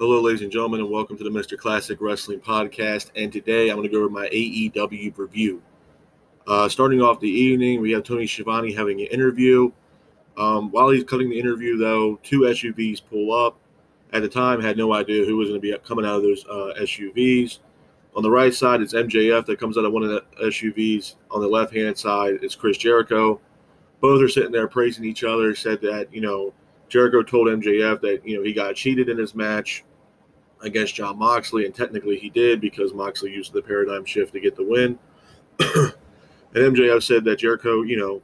Hello, ladies and gentlemen, and welcome to the Mr. Classic Wrestling Podcast. And today I'm going to go over my AEW review. Uh, starting off the evening, we have Tony Schiavone having an interview. Um, while he's cutting the interview, though, two SUVs pull up. At the time, had no idea who was going to be coming out of those uh, SUVs. On the right side, it's MJF that comes out of one of the SUVs. On the left hand side, it's Chris Jericho. Both are sitting there praising each other. Said that you know Jericho told MJF that you know he got cheated in his match against Jon Moxley, and technically he did because Moxley used the paradigm shift to get the win. and MJF said that Jericho, you know,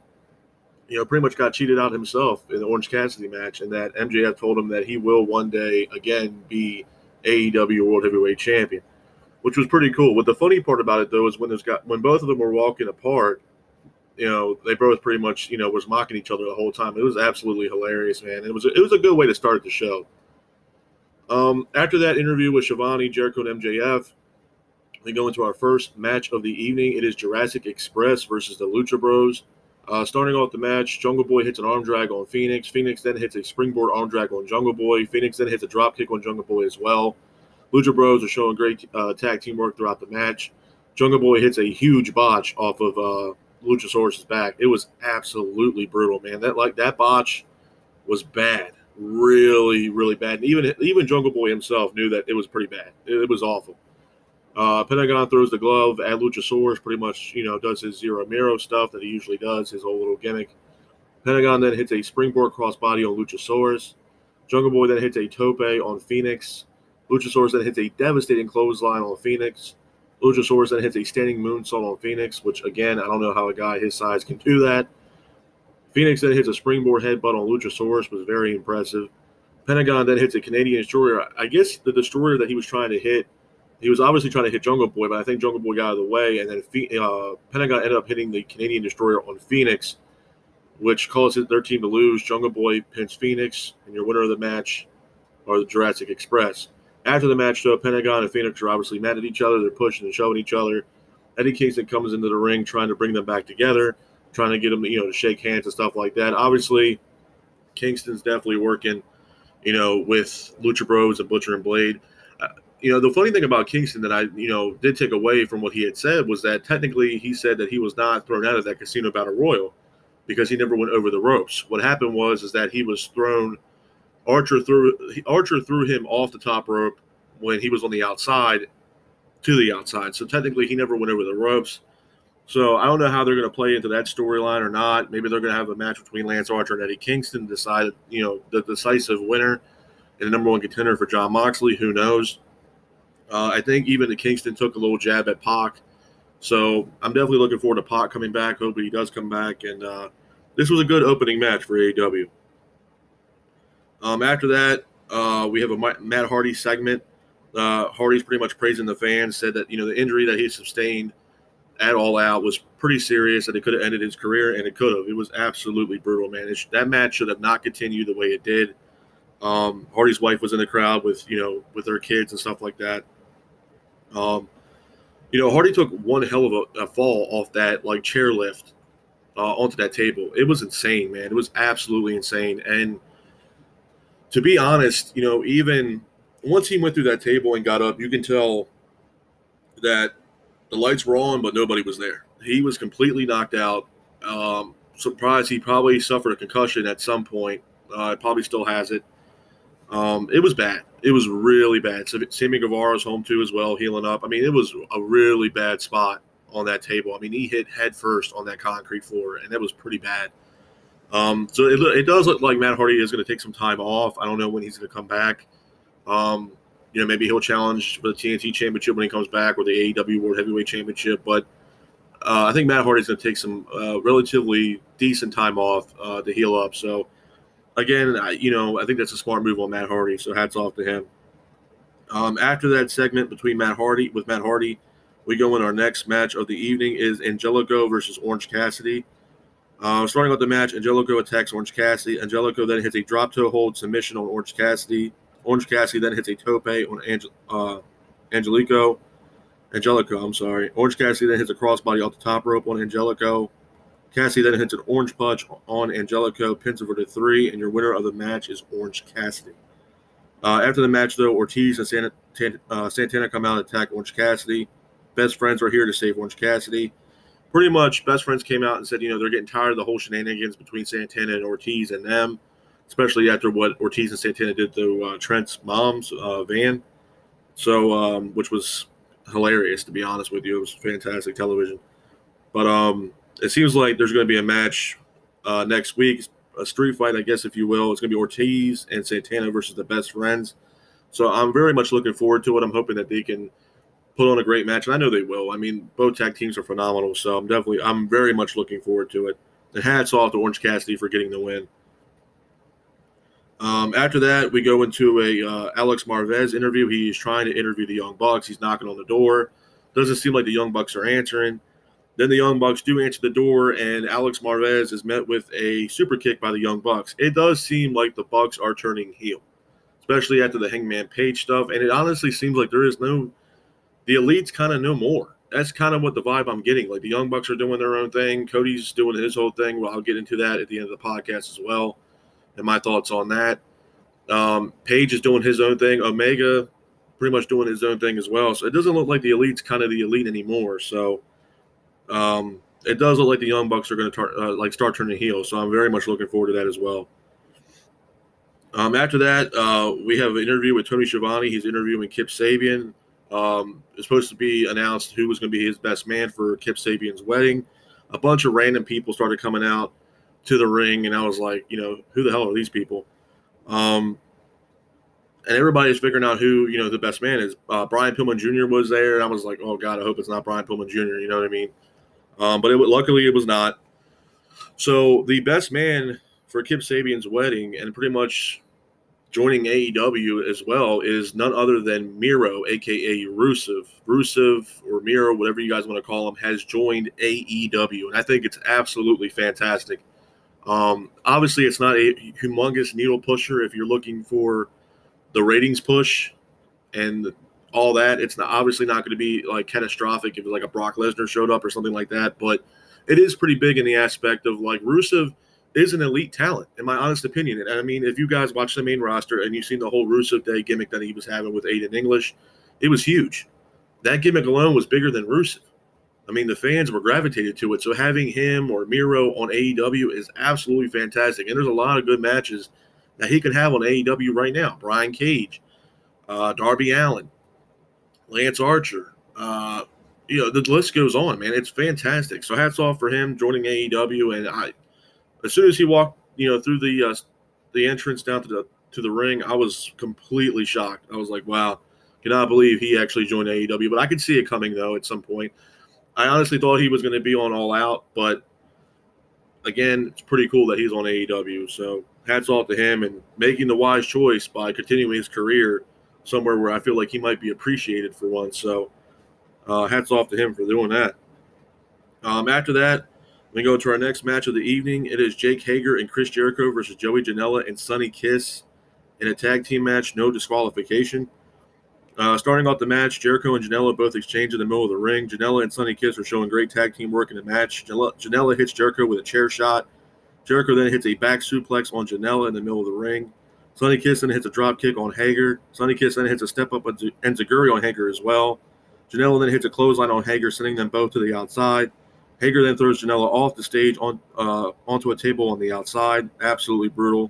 you know, pretty much got cheated out himself in the Orange Cassidy match, and that MJF told him that he will one day again be AEW World Heavyweight Champion, which was pretty cool. What the funny part about it though is when there's got when both of them were walking apart, you know, they both pretty much you know was mocking each other the whole time. It was absolutely hilarious, man. It was it was a good way to start the show. Um, after that interview with Schiavone, Jericho, and MJF, we go into our first match of the evening. It is Jurassic Express versus the Lucha Bros. Uh, starting off the match, Jungle Boy hits an arm drag on Fenix. Fenix then hits a springboard arm drag on Jungle Boy. Fenix then hits a drop kick on Jungle Boy as well. Lucha Bros are showing great uh, tag teamwork throughout the match. Jungle Boy hits a huge botch off of uh, Luchasaurus's back. It was absolutely brutal, man. That like that botch was bad really, really bad. And even even Jungle Boy himself knew that it was pretty bad. It, it was awful. Uh, Pentagon throws the glove at Luchasaurus, pretty much, you know, does his Cero Miedo stuff that he usually does, his old little gimmick. Pentagon then hits a springboard crossbody on Luchasaurus. Jungle Boy then hits a tope on Fenix. Luchasaurus then hits a devastating clothesline on Fenix. Luchasaurus then hits a standing moonsault on Fenix, which, again, I don't know how a guy his size can do that. Fenix then hits a springboard headbutt on Luchasaurus, was very impressive. Pentagon then hits a Canadian destroyer. I guess the destroyer that he was trying to hit, he was obviously trying to hit Jungle Boy, but I think Jungle Boy got out of the way, and then uh, Pentagon ended up hitting the Canadian destroyer on Fenix, which causes their team to lose. Jungle Boy pins Fenix, and your winner of the match are the Jurassic Express. After the match, though, Pentagon and Fenix are obviously mad at each other. They're pushing and shoving each other. Eddie Kingston comes into the ring trying to bring them back together trying to get them, you know, to shake hands and stuff like that. Obviously, Kingston's definitely working, you know, with Lucha Bros and Butcher and Blade. Uh, you know, the funny thing about Kingston that I, you know, did take away from what he had said was that technically he said that he was not thrown out of that casino battle royal because he never went over the ropes. What happened was is that he was thrown. Archer threw Archer threw him off the top rope when he was on the outside to the outside. So technically, he never went over the ropes. So I don't know how they're going to play into that storyline or not. Maybe they're going to have a match between Lance Archer and Eddie Kingston, decide you know the decisive winner and the number one contender for Jon Moxley. Who knows? Uh, I think even the Kingston took a little jab at Pac. So I'm definitely looking forward to Pac coming back. Hopefully he does come back. And uh, this was a good opening match for AEW. Um, after that, uh, we have a Matt Hardy segment. Uh, Hardy's pretty much praising the fans, said that you know the injury that he sustained – at All Out was pretty serious, and it could have ended his career, and it could have. It was absolutely brutal, man. It, that match should have not continued the way it did. Um, Hardy's wife was in the crowd with you know with her kids and stuff like that. Um, you know, Hardy took one hell of a, a fall off that like chairlift uh, onto that table. It was insane, man. It was absolutely insane. And to be honest, you know, even once he went through that table and got up, you can tell that the lights were on, but nobody was there. He was completely knocked out. Um, surprised he probably suffered a concussion at some point. Uh, probably still has it. Um, it was bad. It was really bad. So Sammy Guevara's home too as well, healing up. I mean, it was a really bad spot on that table. I mean, he hit head first on that concrete floor, and that was pretty bad. Um, so it, it does look like Matt Hardy is going to take some time off. I don't know when he's going to come back. Um, you know, maybe he'll challenge for the TNT Championship when he comes back, or the AEW World Heavyweight Championship. But uh, I think Matt Hardy's going to take some uh, relatively decent time off uh, to heal up. So again, I, you know, I think that's a smart move on Matt Hardy. So hats off to him. Um, after that segment between Matt Hardy with Matt Hardy, we go in our next match of the evening is Angelico versus Orange Cassidy. Uh, starting out the match, Angelico attacks Orange Cassidy. Angelico then hits a drop toe hold submission on Orange Cassidy. Orange Cassidy then hits a tope on Angel, uh, Angelico. Angelico, I'm sorry. Orange Cassidy then hits a crossbody off the top rope on Angelico. Cassidy then hits an orange punch on Angelico, pins over to three, and your winner of the match is Orange Cassidy. Uh, after the match, though, Ortiz and Santana, uh, Santana come out and attack Orange Cassidy. Best friends are here to save Orange Cassidy. Pretty much, best friends came out and said, you know, they're getting tired of the whole shenanigans between Santana and Ortiz and them, especially after what Ortiz and Santana did to uh, Trent's mom's uh, van. So, um, which was hilarious to be honest with you. It was fantastic television. But um, it seems like there's going to be a match uh, next week, a street fight, I guess, if you will. It's going to be Ortiz and Santana versus the best friends. So I'm very much looking forward to it. I'm hoping that they can put on a great match, and I know they will. I mean, both tag teams are phenomenal, so I'm definitely, I'm very much looking forward to it. And hats off to Orange Cassidy for getting the win. Um, after that, we go into a uh, Alex Marvez interview. He's trying to interview the Young Bucks. He's knocking on the door. Doesn't seem like the Young Bucks are answering. Then the Young Bucks do answer the door, and Alex Marvez is met with a super kick by the Young Bucks. It does seem like the Bucks are turning heel, especially after the Hangman Page stuff. And it honestly seems like there is no, the elites kind of know more. That's kind of what the vibe I'm getting. Like the Young Bucks are doing their own thing. Cody's doing his whole thing. Well, I'll get into that at the end of the podcast as well and my thoughts on that. Um, Page is doing his own thing. Omega pretty much doing his own thing as well. So it doesn't look like the elite's kind of the elite anymore. So um, it does look like the Young Bucks are going to tar- uh, like start turning heel. So I'm very much looking forward to that as well. Um, after that, uh, we have an interview with Tony Schiavone. He's interviewing Kip Sabian. Um, it's supposed to be announced who was going to be his best man for Kip Sabian's wedding. A bunch of random people started coming out to the ring, and I was like, you know, who the hell are these people? Um, and everybody's figuring out who you know the best man is. Uh, Brian Pillman Jr. was there, and I was like, oh god, I hope it's not Brian Pillman Jr. You know what I mean? Um, but it, luckily, it was not. So the best man for Kip Sabian's wedding, and pretty much joining AEW as well, is none other than Miro, aka Rusev. Rusev or Miro, whatever you guys want to call him, has joined AEW, and I think it's absolutely fantastic. Um, obviously, it's not a humongous needle pusher if you're looking for the ratings push and all that. It's not, obviously not going to be like catastrophic if like a Brock Lesnar showed up or something like that, but it is pretty big in the aspect of like Rusev is an elite talent, in my honest opinion. And I mean, if you guys watch the main roster and you've seen the whole Rusev Day gimmick that he was having with Aiden English, it was huge. That gimmick alone was bigger than Rusev. I mean, the fans were gravitated to it. So having him or Miro on AEW is absolutely fantastic. And there's a lot of good matches that he can have on AEW right now. Brian Cage, uh, Darby Allin, Lance Archer. Uh, you know, the list goes on, man. It's fantastic. So hats off for him joining AEW. And I, as soon as he walked, you know, through the uh, the entrance down to the to the ring, I was completely shocked. I was like, wow, cannot believe he actually joined AEW. But I could see it coming though at some point. I honestly thought he was going to be on All Out, but again, it's pretty cool that he's on AEW. So hats off to him and making the wise choice by continuing his career somewhere where I feel like he might be appreciated for once. So uh, hats off to him for doing that. Um, after that, we go to our next match of the evening. It is Jake Hager and Chris Jericho versus Joey Janela and Sonny Kiss in a tag team match, no disqualification. Uh, starting off the match, Jericho and Janela both exchange in the middle of the ring. Janela and Sonny Kiss are showing great tag team work in the match. Janela hits Jericho with a chair shot. Jericho then hits a back suplex on Janela in the middle of the ring. Sonny Kiss then hits a drop kick on Hager. Sonny Kiss then hits a step up enzuigiri on Hager as well. Janela then hits a clothesline on Hager, sending them both to the outside. Hager then throws Janela off the stage on uh, onto a table on the outside. Absolutely brutal.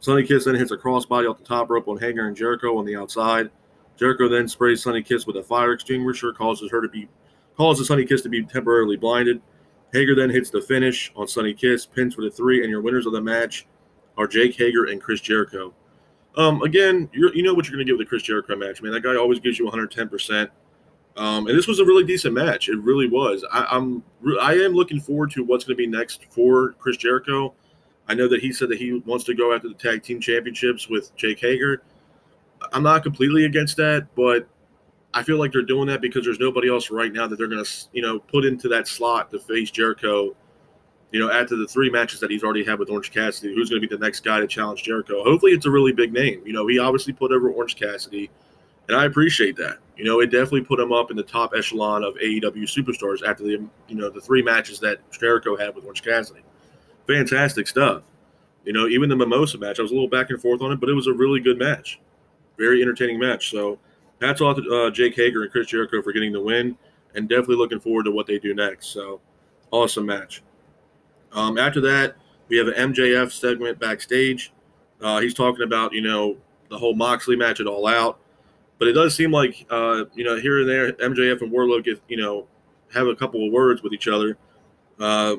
Sonny Kiss then hits a crossbody off the top rope on Hager and Jericho on the outside. Jericho then sprays Sonny Kiss with a fire extinguisher, causes her to be causes Sonny Kiss to be temporarily blinded. Hager then hits the finish on Sonny Kiss, pins for the three, and your winners of the match are Jake Hager and Chris Jericho. Um, again, you know what you're going to get with the Chris Jericho match, man. That guy always gives you 110. percent um, and this was a really decent match. It really was. I, I'm I am looking forward to what's going to be next for Chris Jericho. I know that he said that he wants to go after the tag team championships with Jake Hager. I'm not completely against that, but I feel like they're doing that because there's nobody else right now that they're going to, you know, put into that slot to face Jericho. You know, after the three matches that he's already had with Orange Cassidy, who's going to be the next guy to challenge Jericho? Hopefully, it's a really big name. You know, he obviously put over Orange Cassidy, and I appreciate that. You know, it definitely put him up in the top echelon of AEW superstars after the, you know, the three matches that Jericho had with Orange Cassidy. Fantastic stuff. You know, even the Mimosa match, I was a little back and forth on it, but it was a really good match. Very entertaining match. So hats off to uh, Jake Hager and Chris Jericho for getting the win, and definitely looking forward to what they do next. So awesome match. Um, after that, we have an MJF segment backstage. Uh, he's talking about you know the whole Moxley match at All Out, but it does seem like uh, you know here and there MJF and Wardlow get you know have a couple of words with each other. Uh,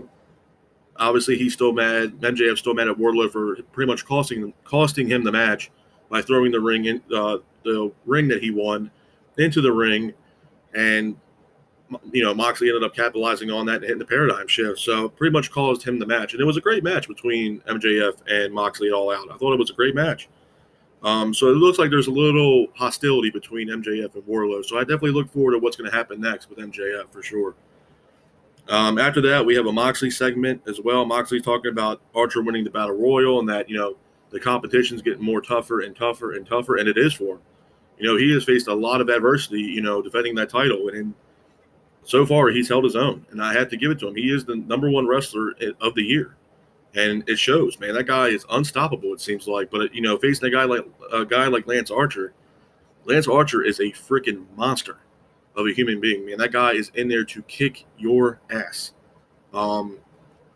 obviously, he's still mad. MJF's still mad at Wardlow for pretty much costing costing him the match by throwing the ring in uh, the ring that he won into the ring, and you know Moxley ended up capitalizing on that and hitting the paradigm shift. So pretty much caused him the match, and it was a great match between MJF and Moxley at All Out. I thought it was a great match. Um, so it looks like there's a little hostility between MJF and Wardlow. So I definitely look forward to what's going to happen next with MJF for sure. Um, after that, we have a Moxley segment as well. Moxley talking about Archer winning the Battle Royal and that, you know, the competition's getting more tougher and tougher and tougher, and it is for him. You know, he has faced a lot of adversity, you know, defending that title. And in, so far, he's held his own. And I have to give it to him. He is the number one wrestler of the year. And it shows, man. That guy is unstoppable, it seems like. But, you know, facing a guy like a guy like Lance Archer, Lance Archer is a freaking monster of a human being, man. That guy is in there to kick your ass. Um,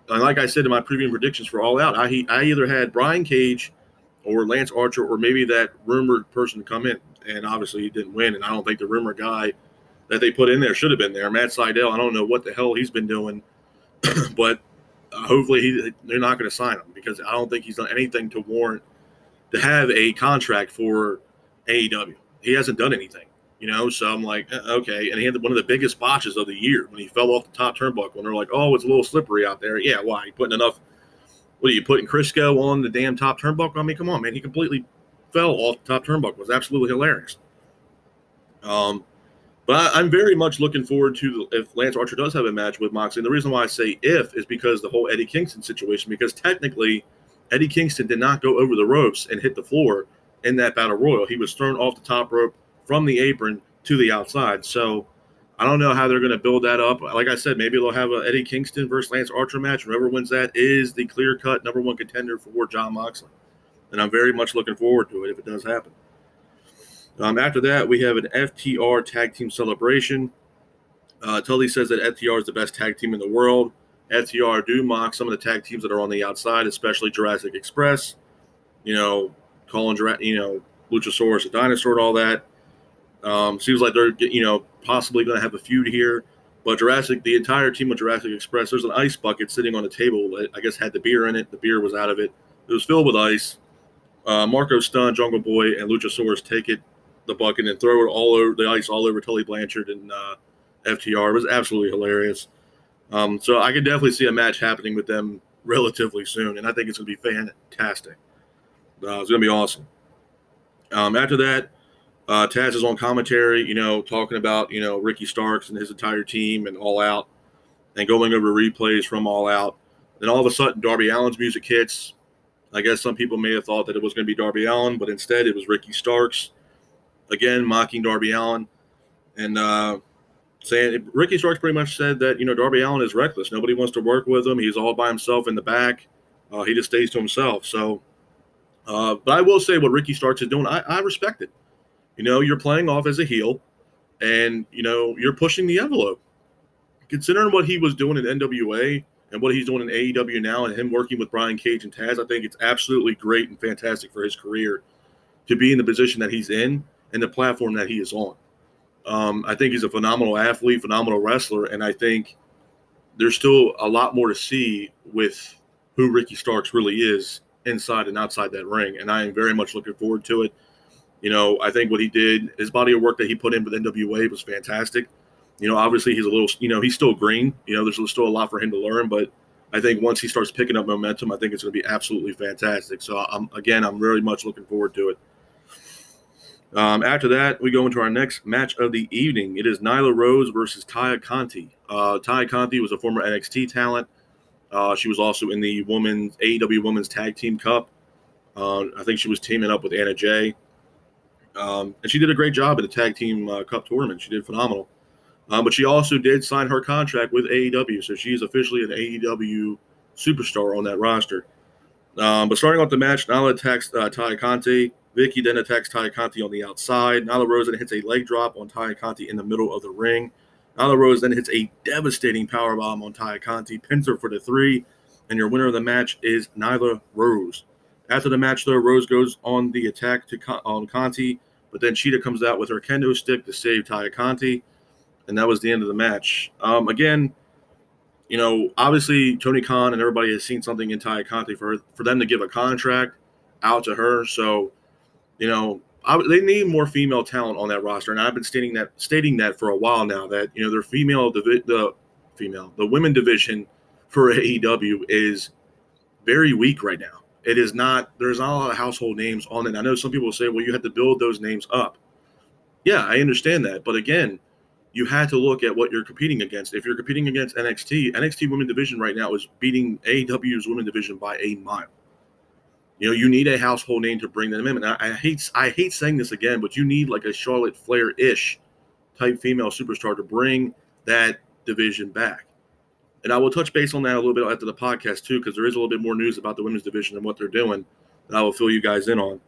and like I said in my previous predictions for All Out, I I either had Brian Cage or Lance Archer or maybe that rumored person come in, and obviously he didn't win. And I don't think the rumored guy that they put in there should have been there. Matt Sydal, I don't know what the hell he's been doing, but uh, hopefully he they're not going to sign him because I don't think he's done anything to warrant to have a contract for AEW. He hasn't done anything. You know, so I'm like, uh, okay. And he had one of the biggest botches of the year when he fell off the top turnbuckle. And they're like, oh, it's a little slippery out there. Yeah, why? You putting enough? What are you putting Crisco on the damn top turnbuckle? I mean, come on, man. He completely fell off the top turnbuckle. It was absolutely hilarious. Um, but I, am very much looking forward to if Lance Archer does have a match with Moxley. And the reason why I say if is because the whole Eddie Kingston situation. Because technically, Eddie Kingston did not go over the ropes and hit the floor in that battle royal. He was thrown off the top rope from the apron to the outside. So I don't know how they're going to build that up. Like I said, maybe they'll have a Eddie Kingston versus Lance Archer match. Whoever wins that is the clear cut number one contender for Jon Moxley. And I'm very much looking forward to it if it does happen. Um, after that, we have an FTR tag team celebration. Uh, Tully says that FTR is the best tag team in the world. FTR do mock some of the tag teams that are on the outside, especially Jurassic Express. You know, calling you know Luchasaurus a dinosaur all that. Um, seems like they're you know possibly going to have a feud here. But Jurassic, the entire team of Jurassic Express, there's an ice bucket sitting on a table that I guess had the beer in it. The beer was out of it. It was filled with ice. Uh, Marko Stunt, Jungle Boy, and Luchasaurus take it, the bucket, and throw it all over the ice, all over Tully Blanchard and uh, FTR. It was absolutely hilarious. Um, so I can definitely see a match happening with them relatively soon, and I think it's going to be fantastic. Uh, it's going to be awesome. Um, after that, uh, Taz is on commentary, you know, talking about, you know, Ricky Starks and his entire team and All Out and going over replays from All Out. Then all of a sudden, Darby Allin's music hits. I guess some people may have thought that it was going to be Darby Allin, but instead it was Ricky Starks. Again, mocking Darby Allin and uh, saying Ricky Starks pretty much said that, you know, Darby Allin is reckless. Nobody wants to work with him. He's all by himself in the back. Uh, he just stays to himself. So, uh, but I will say what Ricky Starks is doing, I, I respect it. You know, you're playing off as a heel and, you know, you're pushing the envelope. Considering what he was doing in NWA and what he's doing in AEW now and him working with Brian Cage and Taz, I think it's absolutely great and fantastic for his career to be in the position that he's in and the platform that he is on. Um, I think he's a phenomenal athlete, phenomenal wrestler, and I think there's still a lot more to see with who Ricky Starks really is inside and outside that ring. And I am very much looking forward to it. You know, I think what he did, his body of work that he put in with NWA was fantastic. You know, obviously he's a little, you know, he's still green. You know, there's still a lot for him to learn, but I think once he starts picking up momentum, I think it's going to be absolutely fantastic. So I'm again, I'm very much looking forward to it. Um, after that, we go into our next match of the evening. It is Nyla Rose versus Taya Conti. Uh, Taya Conti was a former NXT talent. Uh, she was also in the women's AEW Women's Tag Team Cup. Uh, I think she was teaming up with Anna Jay. Um, and she did a great job at the tag team uh, cup tournament. She did phenomenal. Um, but she also did sign her contract with AEW, so she is officially an AEW superstar on that roster. Um, but starting off the match, Nyla attacks uh, Tay Conti. Vickie then attacks Taya Conti on the outside. Nyla Rose then hits a leg drop on Taya Conti in the middle of the ring. Nyla Rose then hits a devastating powerbomb on Taya Conti, pins her for the three, and your winner of the match is Nyla Rose. After the match, though, Rose goes on the attack to on Conti, but then Cheetah comes out with her kendo stick to save Taya Conti, and that was the end of the match. Um, again, you know, obviously Tony Khan and everybody has seen something in Taya Conti for for them to give a contract out to her. So, you know, I, they need more female talent on that roster, and I've been stating that stating that for a while now. That you know, their female divi- the female the women division for AEW is very weak right now. It is not. There's not a lot of household names on it. And I know some people say, well, you have to build those names up. Yeah, I understand that, but again, you had to look at what you're competing against. If you're competing against NXT, NXT Women Division right now is beating AEW's Women Division by a mile. You know, you need a household name to bring them in. And I, I hate I hate saying this again, but you need like a Charlotte Flair ish type female superstar to bring that division back. And I will touch base on that a little bit after the podcast too, because there is a little bit more news about the women's division and what they're doing that I will fill you guys in on.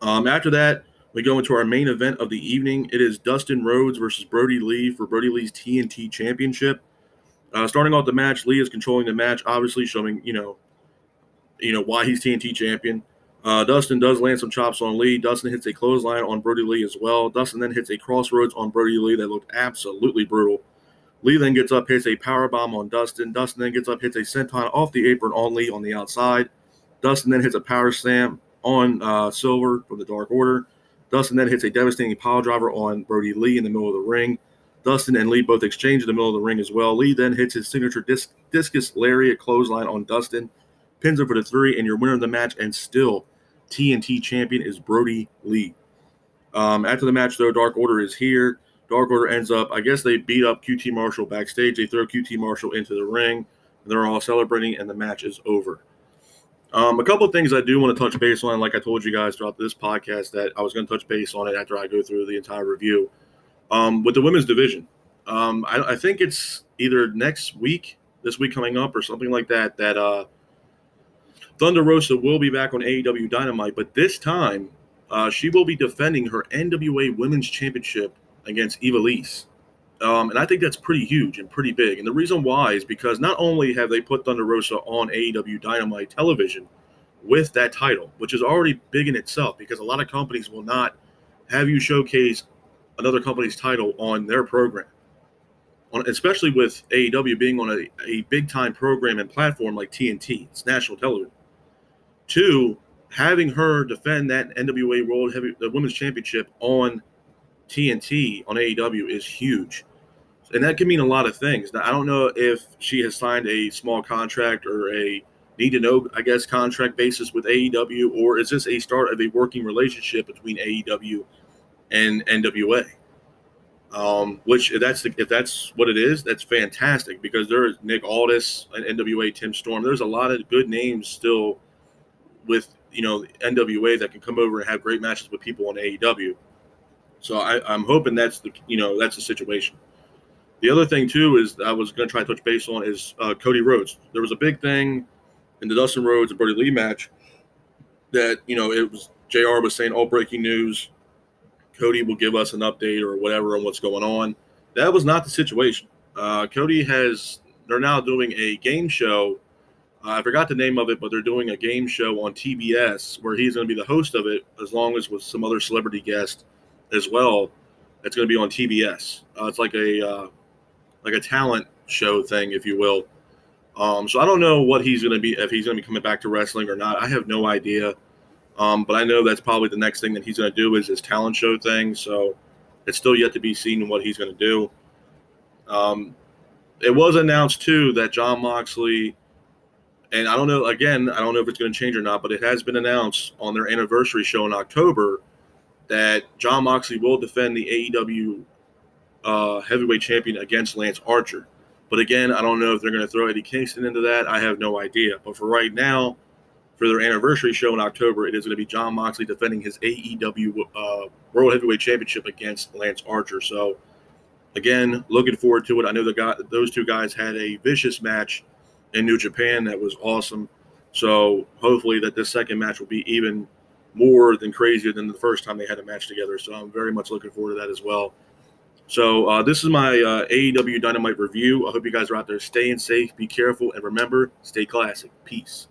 Um, after that, we go into our main event of the evening. It is Dustin Rhodes versus Brodie Lee for Brodie Lee's TNT Championship. Uh, starting off the match, Lee is controlling the match, obviously showing you know, you know why he's TNT champion. Uh, Dustin does land some chops on Lee. Dustin hits a clothesline on Brodie Lee as well. Dustin then hits a Cross Rhodes on Brodie Lee that looked absolutely brutal. Lee then gets up, hits a power bomb on Dustin. Dustin then gets up, hits a senton off the apron on Lee on the outside. Dustin then hits a power slam on uh, Silver from the Dark Order. Dustin then hits a devastating pile driver on Brodie Lee in the middle of the ring. Dustin and Lee both exchange in the middle of the ring as well. Lee then hits his signature disc, discus lariat clothesline on Dustin, pins him for the three, and your winner of the match and still TNT champion is Brodie Lee. Um, after the match, though, Dark Order is here. Dark Order ends up, I guess they beat up QT Marshall backstage. They throw QT Marshall into the ring. They're all celebrating, and the match is over. Um, a couple of things I do want to touch base on, like I told you guys throughout this podcast, that I was going to touch base on it after I go through the entire review. Um, with the women's division, um, I, I, think it's either next week, this week coming up, or something like that, that uh, Thunder Rosa will be back on AEW Dynamite, but this time uh, she will be defending her NWA Women's Championship against Ivelisse. Um, and I think that's pretty huge and pretty big. And the reason why is because not only have they put Thunder Rosa on AEW Dynamite television with that title, which is already big in itself, because a lot of companies will not have you showcase another company's title on their program, on, especially with AEW being on a, a big time program and platform like TNT, it's national television. Two, having her defend that NWA World Heavy the Women's Championship on TNT on AEW is huge. And that can mean a lot of things. Now, I don't know if she has signed a small contract or a need to know, I guess, contract basis with AEW, or is this a start of a working relationship between AEW and NWA? Um, which if that's the, if that's what it is, that's fantastic because there's Nick Aldis and NWA Tim Storm. There's a lot of good names still with you know NWA that can come over and have great matches with people on AEW. So I, am hoping that's the you know that's the situation. The other thing too is I was going to try to touch base on is uh, Cody Rhodes. There was a big thing in the Dustin Rhodes and Brodie Lee match that you know it was Jr. was saying all breaking news. Cody will give us an update or whatever on what's going on. That was not the situation. Uh, Cody has they're now doing a game show. Uh, I forgot the name of it, but they're doing a game show on TBS where he's going to be the host of it, as long as with some other celebrity guest as well. It's going to be on TBS. Uh, it's like a uh, like a talent show thing, if you will. Um, so I don't know what he's going to be if he's going to be coming back to wrestling or not. I have no idea. Um, but I know that's probably the next thing that he's going to do is his talent show thing. So it's still yet to be seen what he's going to do. Um, it was announced too that Jon Moxley, and I don't know again, I don't know if it's going to change or not, but it has been announced on their anniversary show in October that Jon Moxley will defend the AEW uh, heavyweight champion against Lance Archer. But again, I don't know if they're going to throw Eddie Kingston into that. I have no idea. But for right now, for their anniversary show in October, it is going to be Jon Moxley defending his AEW uh, World Heavyweight Championship against Lance Archer. So, again, looking forward to it. I know the guy, those two guys had a vicious match in New Japan that was awesome. So hopefully that this second match will be even more than crazier than the first time they had a match together. So I'm very much looking forward to that as well. So uh, this is my uh, AEW Dynamite review. I hope you guys are out there staying safe, be careful, and remember, stay classic. Peace.